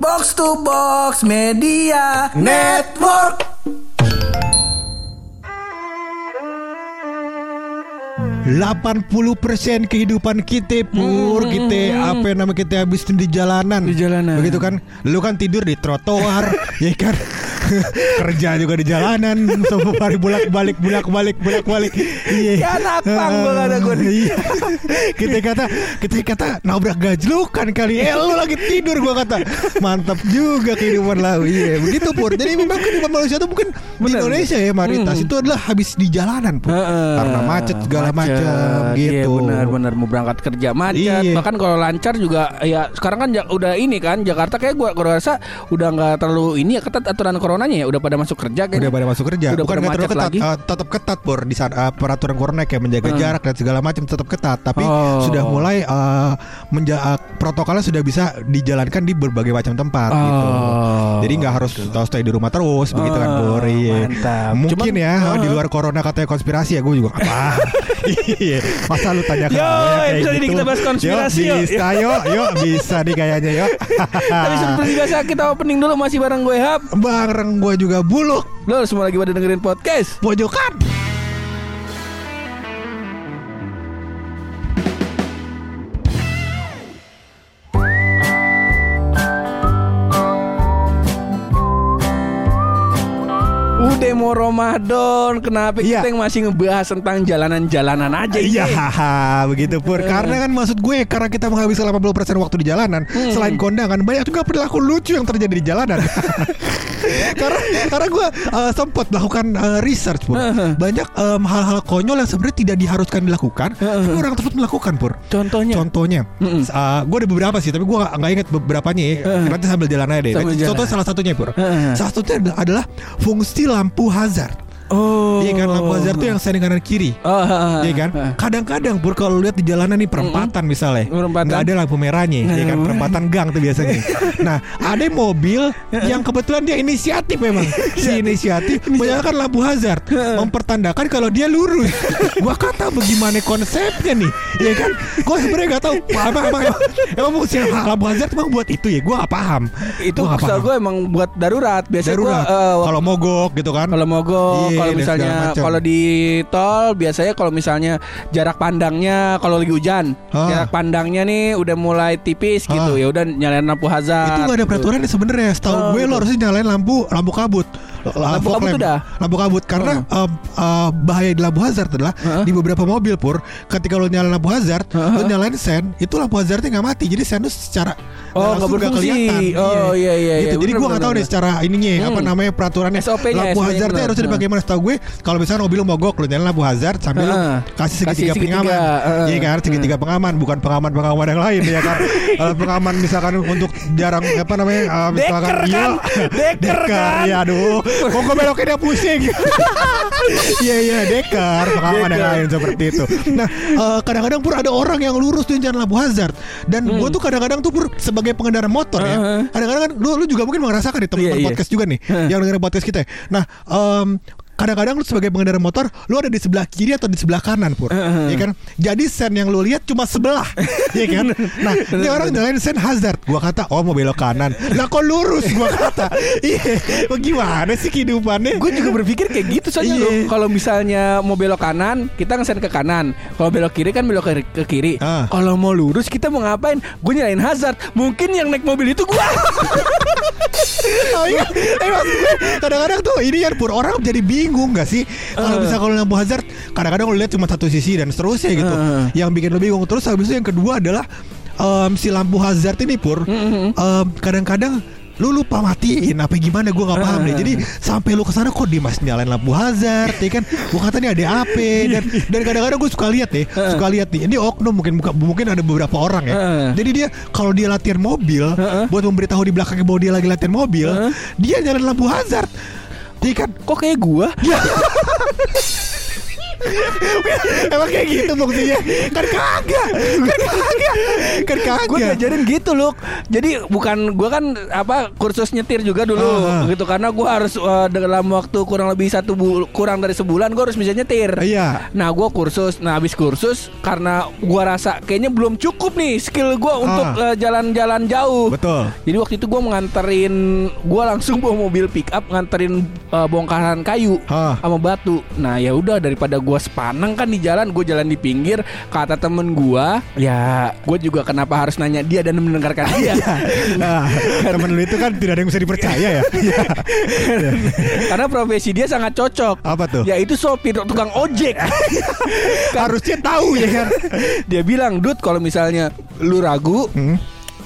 Box to Box Media Network. Delapan puluh persen kehidupan kita pur kita apa nama kita habis di jalanan Di jalanan. begitu kan lu kan tidur di trotoar ya kan kerja juga di jalanan semua hari bolak balik bolak balik bolak balik iya Ya, kata gua. Nih. iya. Kita kata kita kata nabrak gajlukan kali. Eh lu lagi tidur gua kata. Mantap juga kehidupan lu iya begitu pur. Jadi memang kehidupan manusia itu mungkin di Benar. Indonesia ya maritas. Hmm. itu adalah habis di jalanan pur. Karena macet segala macam Iya gitu. benar-benar mau berangkat kerja macet. Iya. Bahkan kalau lancar juga ya sekarang kan udah ini kan Jakarta kayak gua gua rasa udah nggak terlalu ini ya ketat aturan coronanya ya udah pada masuk kerja kan. Udah pada masuk kerja, Udah bukan pada macet ketat, lagi. eh, tetap ketat pur di saat eh, peraturan corona kayak menjaga Hmm. jarak dan segala macam tetap ketat, tapi Oh. sudah mulai eh, menja- eh, protokolnya sudah bisa dijalankan di berbagai macam tempat gitu. Oh. Jadi nggak harus tahu stay di rumah terus begitu kan Oh, pur. Iya. mantap. Mungkin Cuman- ya oh. di luar corona katanya konspirasi ya gue juga apa. Iya. Masa lu tanya ke Yo, gue kayak gitu? kita bahas konspirasi, Yuk, yuk. bisa yuk, yuk bisa nih kayaknya yuk. Tapi seperti biasa kita opening dulu masih bareng gue Hap. Bareng gue juga buluk Lo semua lagi pada dengerin podcast. pojokan. Udah mau Ramadan, kenapa Iya. kita yang masih ngebahas tentang jalanan-jalanan aja Iya begitu pur Karena kan maksud gue Karena kita menghabiskan 80% waktu di jalanan Hmm. Selain kondangan Banyak juga perilaku lucu yang terjadi di jalanan Karena karena gue uh, sempat melakukan uh, research pur Banyak um, hal-hal konyol yang sebenarnya tidak diharuskan dilakukan Tapi orang tersebut melakukan pur Contohnya. Contohnya, uh, gue ada beberapa sih, tapi gue gak, nggak inget beberapanya ya. Nanti sambil jalan aja deh. Sambil jalan. Contoh salah satunya pur. Salah satunya adalah, adalah fungsi lampu hazard. Oh. Iya kan lampu hazard tuh yang standing kanan kiri. Oh, Iya kan? Kadang-kadang pur kalau lihat di jalanan nih perempatan misalnya, Perempatan. nggak ada lampu merahnya, ya kan? Perempatan gang tuh biasanya. nah, ada mobil yang kebetulan dia inisiatif memang. si inisiatif menyalakan lampu hazard, mempertandakan kalau dia lurus. Gua kata bagaimana konsepnya nih, ya kan? Gua sebenarnya nggak tahu apa apa emang, fungsi lampu hazard emang buat itu ya? Gua nggak paham. Itu Gua setahu paham. gue emang buat darurat. Biasanya Darurat. kalau mogok gitu kan? kalau mogok, Iya, kalau dan misalnya kalau di tol biasanya kalau misalnya jarak pandangnya kalau lagi hujan, Ah. jarak pandangnya nih udah mulai tipis gitu. Ah. Ya udah nyalain lampu hazard. itu gak ada gitu. peraturan sebenarnya. Setahu Oh, gue lo harusnya nyalain lampu lampu kabut. Lampu kabut udah? Lampu kabut karena um, uh, bahaya di lampu hazard adalah Heeh. di beberapa mobil pur ketika lo nyalain lampu hazard, lo Heeh. nyalain sen, itu lampu hazardnya nggak mati. Jadi sen itu secara Oh, langsung nggak berfungsi. kelihatan. Oh, iya, iya, Gitu. iya. Jadi gue nggak tahu nih secara ininya apa Hmm. namanya peraturannya. SOP-nya, lampu SOP-nya hazardnya harusnya dipakai mana? Setahu gue kalau misalnya mobil mogok lo nyalain lampu hazard sambil lo Heeh. kasih segitiga Kasih segitiga, pengaman. Iya kan segitiga pengaman bukan pengaman pengaman yang lain ya kan. Kalau pengaman misalkan untuk jarang apa namanya uh, misalkan Deker iya. kan? Deker kan? Ya aduh. Kok gue beloknya dia pusing. Iya iya dekar pengaman yang Deker. lain seperti itu. Nah eh, kadang-kadang pur ada orang yang lurus tuh jalan lampu hazard dan Hmm. gue tuh kadang-kadang tuh pur sebagai pengendara motor ya. Kadang-kadang kan lu, lu juga mungkin merasakan di teman-teman Iya, iya. podcast juga nih Heeh. yang dengerin podcast kita. Nah em, kadang-kadang lu sebagai pengendara motor lu ada di sebelah kiri atau di sebelah kanan pur Heeh. ya kan jadi sen yang lu lihat cuma sebelah ya kan nah ini orang nyalain sen hazard gua kata oh mau belok kanan lah kok lurus gua kata iya bagaimana sih kehidupannya Gue juga berpikir kayak gitu soalnya Iya. Kalau misalnya mau belok kanan, kita ngesen ke kanan. Kalau belok kiri kan belok ke, ke kiri. Ah. Kalau mau lurus kita mau ngapain? Gue nyalain hazard. Mungkin yang naik mobil itu gue. Oh iya, eh, kadang-kadang tuh ini kan pur orang jadi bingung gak sih? Kalau Eh. bisa kalau lampu hazard kadang-kadang lu lihat cuma satu sisi dan seterusnya gitu. Eh. yang bikin lu bingung terus habis itu yang kedua adalah em, si lampu hazard ini pur. Mm-hmm. em, kadang-kadang lu lupa matiin apa gimana gue nggak paham deh. Jadi sampai lu ke sana kok dia masih nyalain lampu hazard ya kan? Gue kata nih ada apa dan dan kadang-kadang gue suka lihat nih suka lihat nih. Ini oknum mungkin buka- mungkin ada beberapa orang ya. Jadi dia kalau dia latihan mobil buat memberitahu di belakangnya bahwa dia lagi latihan mobil dia nyalain lampu hazard Iya kan Kok kayak gue? Emang kayak gitu fungsinya Kan kagak Kan kagak Kan kagak Gue diajarin gitu loh. Jadi bukan gue kan apa kursus nyetir juga dulu Ah, ah. gitu karena gue harus eh, dalam waktu kurang lebih satu bul- kurang dari sebulan gue harus bisa nyetir. Iya Nah gue kursus, nah habis kursus karena gue rasa kayaknya belum cukup nih skill gue untuk Ah. eh, jalan-jalan jauh. Betul Jadi waktu itu gue menganterin, gue langsung bawa mobil pick up nganterin eh, bongkaran kayu Hah. sama batu. Nah ya udah daripada gue sepanang kan di jalan, gue jalan di pinggir. Kata temen gue, ya gue juga kenapa harus nanya dia dan mendengarkan dia. Nah, temen lu itu kan tidak ada yang bisa dipercaya ya. Iya. Karena profesi dia sangat cocok. Apa tuh? Yaitu sopir tukang ojek. Harusnya tahu ya kan. dia bilang, "Dut, kalau misalnya lu ragu, Hmm.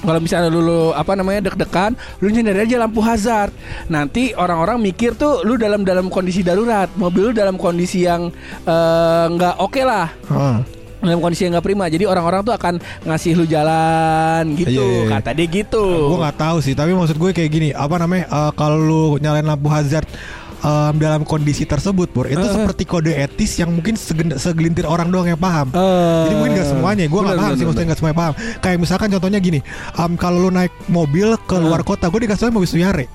Kalau misalnya lu, lu, apa namanya deg-degan, lu nyender aja lampu hazard. Nanti orang-orang mikir tuh lu dalam dalam kondisi darurat, mobil lu dalam kondisi yang eh, nggak oke lah. Hah. Dalam kondisi yang nggak prima, jadi orang-orang tuh akan ngasih lu jalan gitu, Iya, iya, iya. kata dia gitu. Gue nggak tahu sih, tapi maksud gue kayak gini, apa namanya? eh, kalau lu nyalain lampu hazard em, dalam kondisi tersebut, Pur, itu eh. seperti kode etis yang mungkin segelintir orang doang yang paham. Eh, Jadi mungkin gak semuanya, gue gak paham sih maksudnya gak semuanya paham. Kayak misalkan contohnya gini, em, kalau lu naik mobil ke luar kota, gue dikasih mobil Suyare.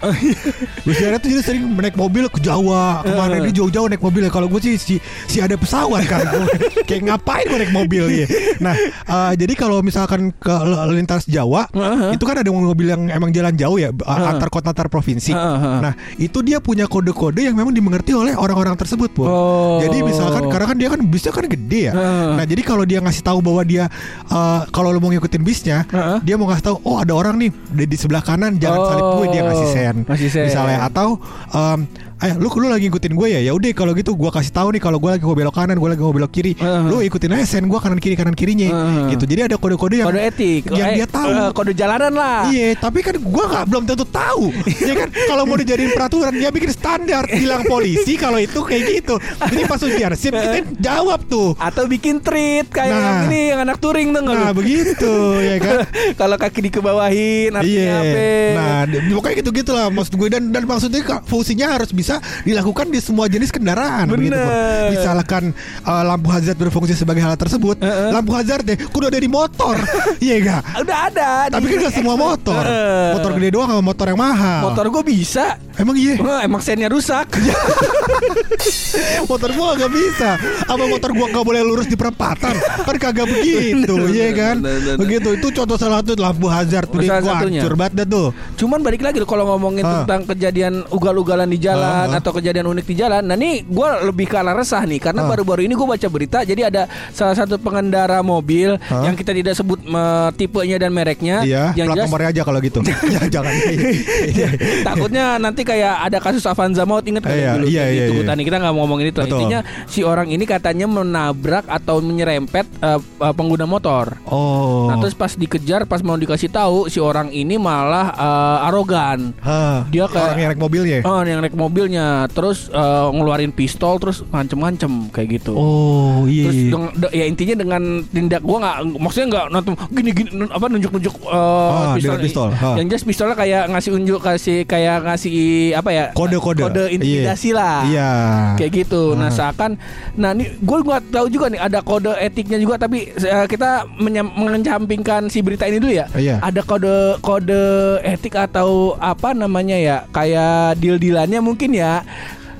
Mobil Suyare tuh jadi sering naik mobil ke Jawa, ke mana Eh. ini jauh-jauh naik mobil. Kalau gue sih si, si ada pesawat kan, kayak ngapain gue naik mobil ya. Nah, eh, jadi kalau misalkan ke lintas Jawa, Heeh. itu kan ada mobil yang emang jalan jauh ya, Heeh. antar kota antar provinsi. Heeh. Nah, itu dia punya kode-kode yang memang dimengerti oleh orang-orang tersebut, Pur. Oh. Jadi misalkan karena kan dia kan bisnya kan gede ya. Heeh. Nah, jadi kalau dia ngasih tahu bahwa dia eh, kalau lo mau ngikutin bisnya, Heeh. dia mau ngasih tahu oh ada orang nih di, di sebelah kanan jangan Oh, salip gue dia ngasih sen. ngasih sen. Misalnya atau em, eh lu lu lagi ngikutin gue ya ya udah kalau gitu gue kasih tahu nih kalau gue lagi mau belok kanan gue lagi mau belok kiri Heeh. lu ikutin aja sen gue kanan kiri kanan kirinya Heeh. gitu jadi ada kode-kode yang kode etik, yang Eh, dia tahu eh, kode jalanan lah. Iya, tapi kan gua nggak belum tentu tahu. ya kan kalau mau dijadiin peraturan dia bikin standar, bilang polisi kalau itu kayak gitu. Jadi pas sip kita jawab tuh. Atau bikin treat kayak Nah. yang ini yang anak touring tuh Nah, lu? begitu ya kan. Kalau kaki dikebawahin artinya Iya. apa? Nah, pokoknya gitu-gitu lah maksud gue dan dan maksudnya fungsinya harus bisa dilakukan di semua jenis kendaraan. Bener. Misalkan uh, lampu hazard berfungsi sebagai hal tersebut, Heeh. lampu hazard deh kudu ada di motor. Iya enggak? Udah ada. Tapi kan gak semua motor. Heeh. Motor gede doang sama motor yang mahal. Motor gue bisa. Emang iya? Wah, emang sennya rusak. motor gua gak bisa apa motor gua gak boleh lurus di perempatan kan kagak begitu Bener, ya kan bener, bener, begitu itu contoh salah satu lampu hazard tuh Salah gua hancur banget dah tuh Cuman balik lagi kalau ngomongin Ah. tentang kejadian ugal-ugalan di jalan Ah. atau kejadian unik di jalan. Nah nih gue lebih ke arah resah nih karena baru-baru ini gue baca berita. Jadi ada salah satu pengendara mobil yang kita tidak sebut eh, tipenya dan mereknya. iya yang plat nomornya aja kalau gitu ya jangan takutnya nanti kayak ada kasus Avanza maut inget kan Iya, dulu iya, iya, gitu iya. Kita nggak mau ngomongin itu Betul. intinya si orang ini katanya menabrak atau menyerempet eh, eh, pengguna motor oh nah terus pas dikejar pas mau dikasih tahu si orang ini malah eh, arogan Hah, dia kayak- orang yang naik mobilnya Oh, yang naik mobilnya terus eh, ngeluarin pistol terus ngancem-ngancem kayak gitu. oh iya Terus deng- de- ya intinya dengan tindak gua nggak maksudnya nggak nonton gini gini nun- apa nunjuk-nunjuk eh, Ah, dengan pistol, ah. Yang jelas pistolnya kayak ngasih unjuk kasih kayak ngasih apa ya? Kode-kode. Kode intimidasi lah. iya Kayak gitu. Nah, Ah. seakan nah ini gue nggak tahu juga nih ada kode etiknya juga tapi eh, kita mengecampingkan si berita ini dulu ya. Iya. Ada kode kode etik atau apa namanya ya? Kayak deal-dealannya mungkin ya. Yeah.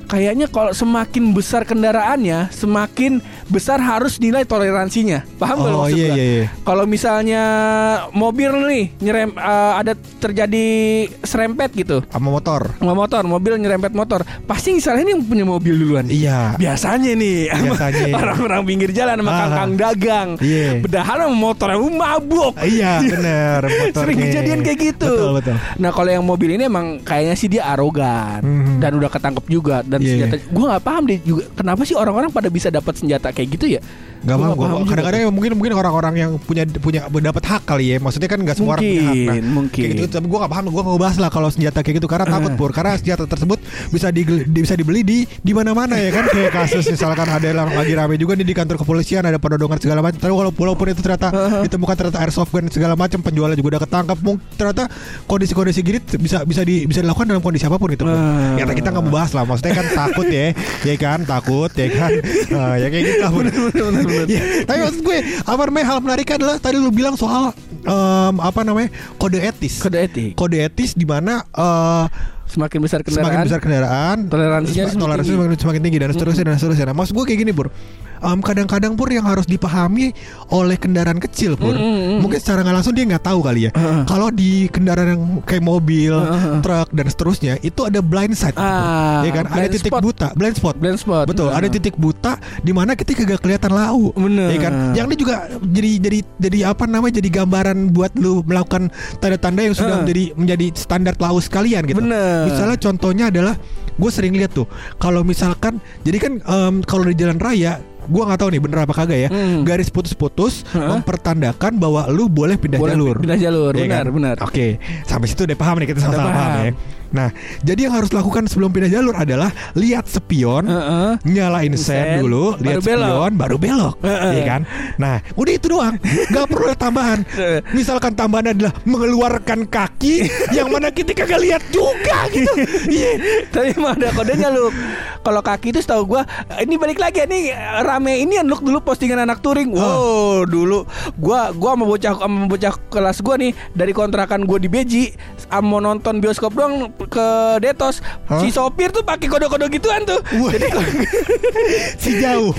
Kayaknya kalau semakin besar kendaraannya, semakin besar harus nilai toleransinya. Paham oh maksud iya iya iya Kalau misalnya mobil nih nyerem eh, ada terjadi serempet gitu sama motor sama motor, mobil nyerempet motor, pasti misalnya yang punya mobil duluan. iya Biasanya nih Biasanya. orang-orang pinggir jalan sama Ah. kangkang dagang. Iya. Bedahal sama motor yang mabuk. iya bener motornya Sering kejadian kayak gitu. betul betul Nah kalau yang mobil ini emang kayaknya sih dia arogan Mhm. dan udah ketangkep juga dan Iya, senjata. Gue nggak paham deh juga kenapa sih orang-orang pada bisa dapat senjata kayak gitu ya? Gak Gua paham, nggak paham. Kadang-kadang ya mungkin mungkin orang-orang yang punya punya dapat hak kali ya. Maksudnya kan nggak semua orang punya hak. Mungkin, mungkin. Kayak gitu, tapi gue gak paham. Gue gak bahas lah kalau senjata kayak gitu karena takut pur. Karena senjata tersebut bisa di, di- bisa dibeli di di mana-mana ya kan. Kayak kasus misalkan ada yang lagi rame juga nih di kantor kepolisian ada penodongan segala macam. Tapi walaupun, walaupun itu ternyata ditemukan ternyata airsoft gun segala macam penjualnya juga udah ketangkap. Mungkin ternyata kondisi-kondisi gini bisa bisa di bisa dilakukan dalam kondisi apa pun gitu. Ah. Ya kita nggak mau bahas lah. Maksudnya kan takut ya, ya kan takut ya kan, Nah, ya kayak gitu lah. Pur. Ya, tapi maksud gue apa namanya hal menariknya adalah tadi lu bilang soal em, apa namanya kode etis. Kode etik. Kode etis di mana eh, Semakin besar kendaraan. semakin besar kendaraan Toleransinya sema- semakin toleransinya tinggi. semakin, semakin tinggi dan seterusnya dan seterusnya. Nah, maksud gue kayak gini, Pur. Em, kadang-kadang pur yang harus dipahami oleh kendaraan kecil pur mungkin secara nggak langsung dia nggak tahu kali ya kalau di kendaraan yang kayak mobil truk dan seterusnya itu ada blind side Ah, ya kan ada titik spot. buta blind spot Blind spot. betul Nah. ada titik buta di mana kita kagak kelihatan lau Bener. ya kan yang ini juga jadi jadi jadi apa namanya jadi gambaran buat lu melakukan tanda-tanda yang sudah Ah. menjadi menjadi standar lau sekalian gitu Bener. misalnya contohnya adalah gue sering lihat tuh kalau misalkan jadi kan em, kalau di jalan raya gue nggak tahu nih bener apa kagak ya Hmm. garis putus-putus Heeh. mempertandakan bahwa lu boleh pindah Boleh jalur pindah jalur, Iya benar, kan? benar. oke sampai situ udah paham nih kita sama-sama paham. paham. ya nah jadi yang harus lakukan sebelum pindah jalur adalah lihat spion Heeh. nyalain sen dulu, baru lihat belok. spion, baru belok, Heeh. iya kan? Nah, udah itu doang, nggak perlu ada tambahan. Misalkan tambahan adalah mengeluarkan kaki, yang mana kita kagak lihat juga gitu. Iya, Tapi emang ada kodenya lu. Kalau kaki itu setahu gua ini balik lagi ini rame ini yang look dulu postingan anak touring. Wow, dulu gua gua sama bocah sama bocah kelas gua nih dari kontrakan gua di Beji mau nonton bioskop doang ke Detos. Hah? Si sopir tuh pakai kode-kode gituan tuh. Wah. Jadi si jauh.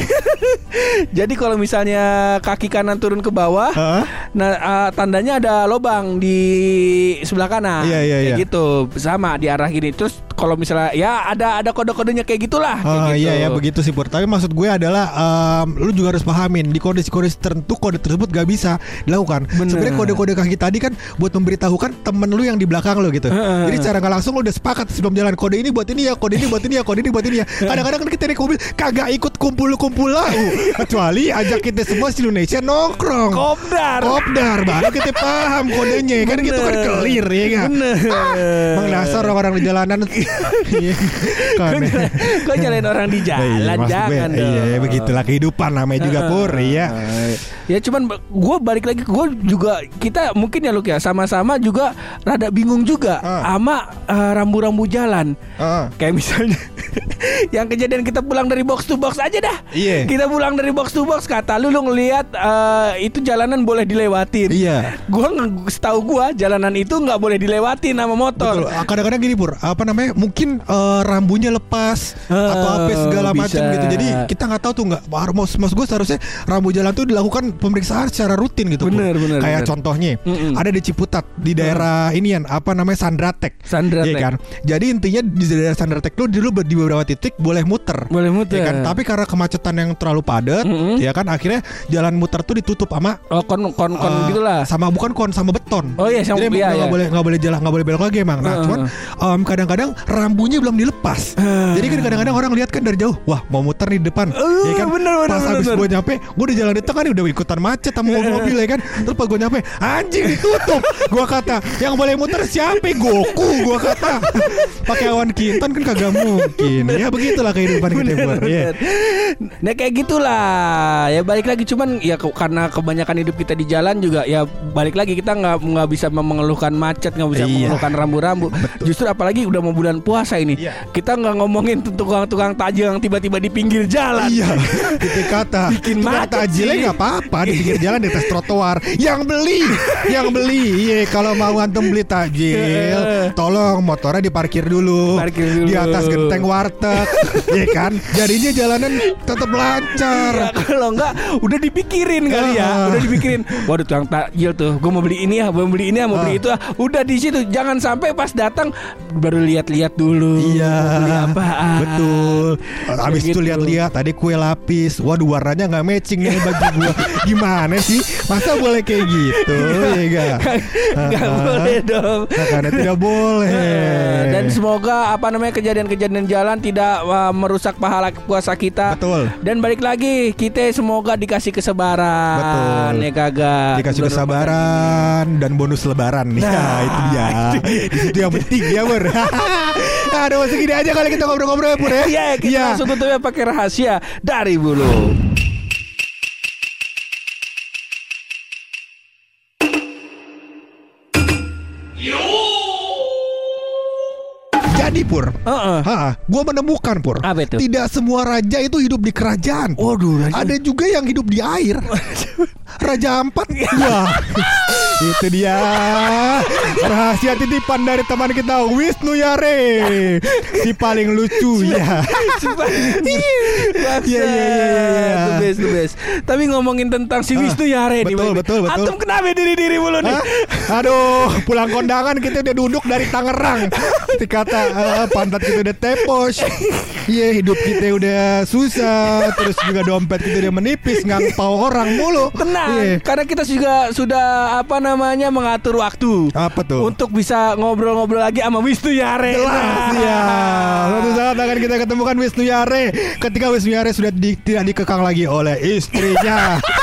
jadi kalau misalnya kaki kanan turun ke bawah, Hah? Nah, uh, tandanya ada lobang di sebelah kanan. Iya, iya, Kayak iya. gitu. Sama di arah gini. Terus kalau misalnya ya ada ada kode-kodenya kayak gitulah. kayak Oh gitu. iya ya begitu sih Pur Tapi maksud gue adalah em, Lu juga harus pahamin Di kondisi-kondisi tertentu Kode tersebut gak bisa dilakukan. Sebenarnya kode-kode kaki tadi kan Buat memberitahukan temen lu yang di belakang lu gitu Heeh. Jadi secara gak langsung lu udah sepakat Sebelum jalan Kode ini buat ini ya Kode ini buat ini ya Kode ini buat ini ya Kadang-kadang kan kita naik mobil Kagak ikut kumpul-kumpul lau Kecuali ajak kita semua si Indonesia nongkrong Kopdar. Kopdar Baru kita paham kodenya Kan gitu kan clear ya kan Bener. Dasar orang-orang di jalanan. Kok nyalain orang di jalan Iya, gue, jangan dong. Iya, begitulah kehidupan namanya juga pur, iya. Ya cuman gue balik lagi gue juga kita mungkin ya Luk ya sama-sama juga rada bingung juga Ah. sama eh, rambu-rambu jalan. Heeh. Kayak misalnya yang kejadian kita pulang dari box to box aja dah. Iya. Kita pulang dari box to box kata lu lu ngelihat eh, itu jalanan boleh dilewatin. Iya. Gua nge- setahu gua jalanan itu nggak boleh dilewatin sama motor. Betul. Ah, Kadang-kadang gini pur, apa namanya? Mungkin eh, rambunya lepas Ah, atau apa segala macam gitu. Jadi kita nggak tahu tuh nggak. Mas, mas gue seharusnya rambu jalan tuh dilakukan pemeriksaan secara rutin gitu. Bener, bener, Kayak bener. contohnya Mm-mm. ada di Ciputat di daerah inian apa namanya Sandratek. Sandratek. Iya kan. Jadi intinya di daerah Sandratek tuh dulu di beberapa titik boleh muter. Boleh muter. Ya kan? Tapi karena kemacetan yang terlalu padat, Mm-mm. ya kan akhirnya jalan muter tuh ditutup sama Oh kon kon kon Eh, gitulah. sama bukan kon sama beton. Oh iya, sama- Jadi iya, iya. boleh nggak boleh jalan nggak boleh belok lagi emang. Nah Heeh. cuman em, kadang-kadang rambunya belum dilepas. Jadi kan kadang-kadang orang lihat kan dari jauh, wah mau muter nih di depan. Eh, ya kan bener, bener, pas bener, habis gue nyampe, gue udah jalan di tengah nih udah ikutan macet sama mobil-mobil ya kan. Terus pas gue nyampe, anjing ditutup. gue kata, yang boleh muter siapa? Goku gue kata. Pakai awan kintan kan kagak mungkin. Ya begitulah kehidupan kita buat. Iya. bener. Nah kayak gitulah ya balik lagi cuman ya karena kebanyakan hidup kita di jalan juga ya balik lagi kita nggak nggak bisa mengeluhkan macet nggak bisa Iya. mengeluhkan rambu-rambu justru apalagi udah mau bulan puasa ini Iya. kita nggak ngomongin tukang-tukang tajil yang tiba-tiba di pinggir jalan Iya, titik kata. Bikin macet tajilnya nggak apa-apa di pinggir jalan di atas trotoar. Yang beli, yang beli. Iya, kalau mau antum beli tajil, tolong motornya diparkir dulu. Parkir dulu. Di atas genteng warteg, Iya kan? Jadinya jalanan tetap lancar. Ya, kalau enggak udah dipikirin kali ya, Ah. udah dipikirin. Waduh tukang takjil tuh, gue mau beli ini ya, mau beli ini ya, mau beli itu ya. Udah di situ, jangan sampai pas datang baru lihat-lihat dulu. Iya, beli apaan. betul. Habis itu gitu. lihat-lihat tadi kue lapis. Waduh warnanya nggak matching nih baju gua. Gimana sih? Masa boleh kayak gitu? Iya enggak? Gak boleh dong. Karena tidak boleh. Eh, Dan semoga apa namanya kejadian-kejadian jalan tidak uh, merusak pahala puasa kita. Betul. Dan balik lagi kita semoga dikasih kesabaran. Betul. Ya kagak. dikasih Bulan kesabaran dan bonus lebaran nih. Nah, Nah. itu dia. itu yang penting ya, Bur. Ada masih gini aja kali kita ngobrol-ngobrol ya, Pur ya. Iya, kita Iya. langsung tutupnya pakai rahasia dari bulu. terjadi pur. Heeh. Ha, gue menemukan pur. Apa itu? Tidak semua raja itu hidup di kerajaan. Waduh, raja- Ada juga yang hidup di air. raja Ampat. Wah. Itu dia rahasia titipan dari teman kita Wisnu Yare. Si paling lucu ya. Iya, Iya, iya, iya, iya. The best, the best. Tapi ngomongin tentang si Wisnu Yare nih, betul, betul, betul. Antum kenapa diri-diri mulu nih? Aduh, pulang kondangan kita udah duduk dari Tangerang. Dikata eh, pantat kita udah tepos. Iya, hidup kita udah susah, terus juga dompet kita udah menipis, ngangpau orang mulu. Tenang, Iya. karena kita juga sudah apa namanya mengatur waktu Apa tuh? untuk bisa ngobrol-ngobrol lagi sama Wisnu Yare. Jelas ya. Suatu saat akan kita ketemukan Wisnu Yare ketika Wisnu Yare sudah di- tidak dikekang lagi oleh istrinya.